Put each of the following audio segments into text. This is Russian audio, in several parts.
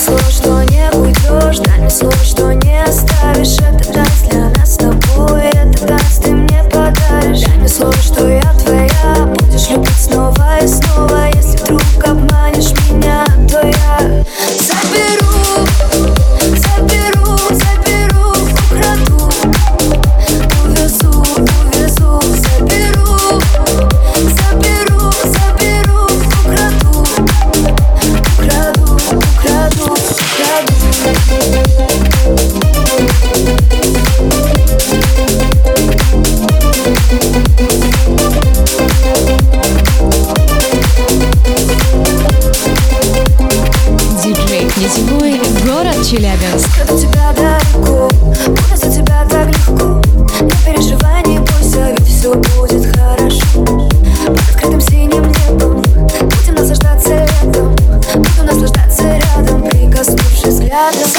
слово, что не уйдешь Дай мне слово, что Челябинск. Когда тебя далеко, буду за тебя так легко. Не переживай, не бойся, ведь все будет хорошо. Под открытым синим небом Будем наслаждаться летом Буду наслаждаться рядом Прикоснувшись взглядом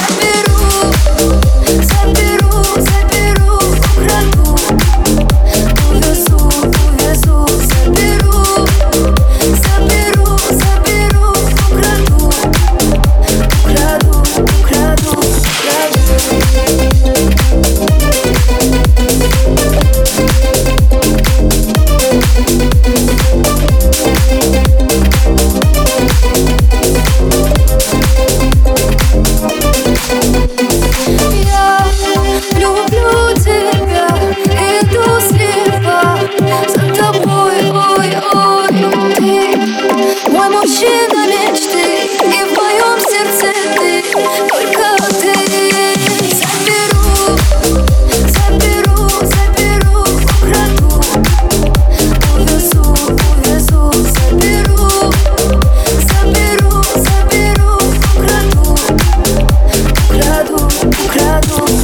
tu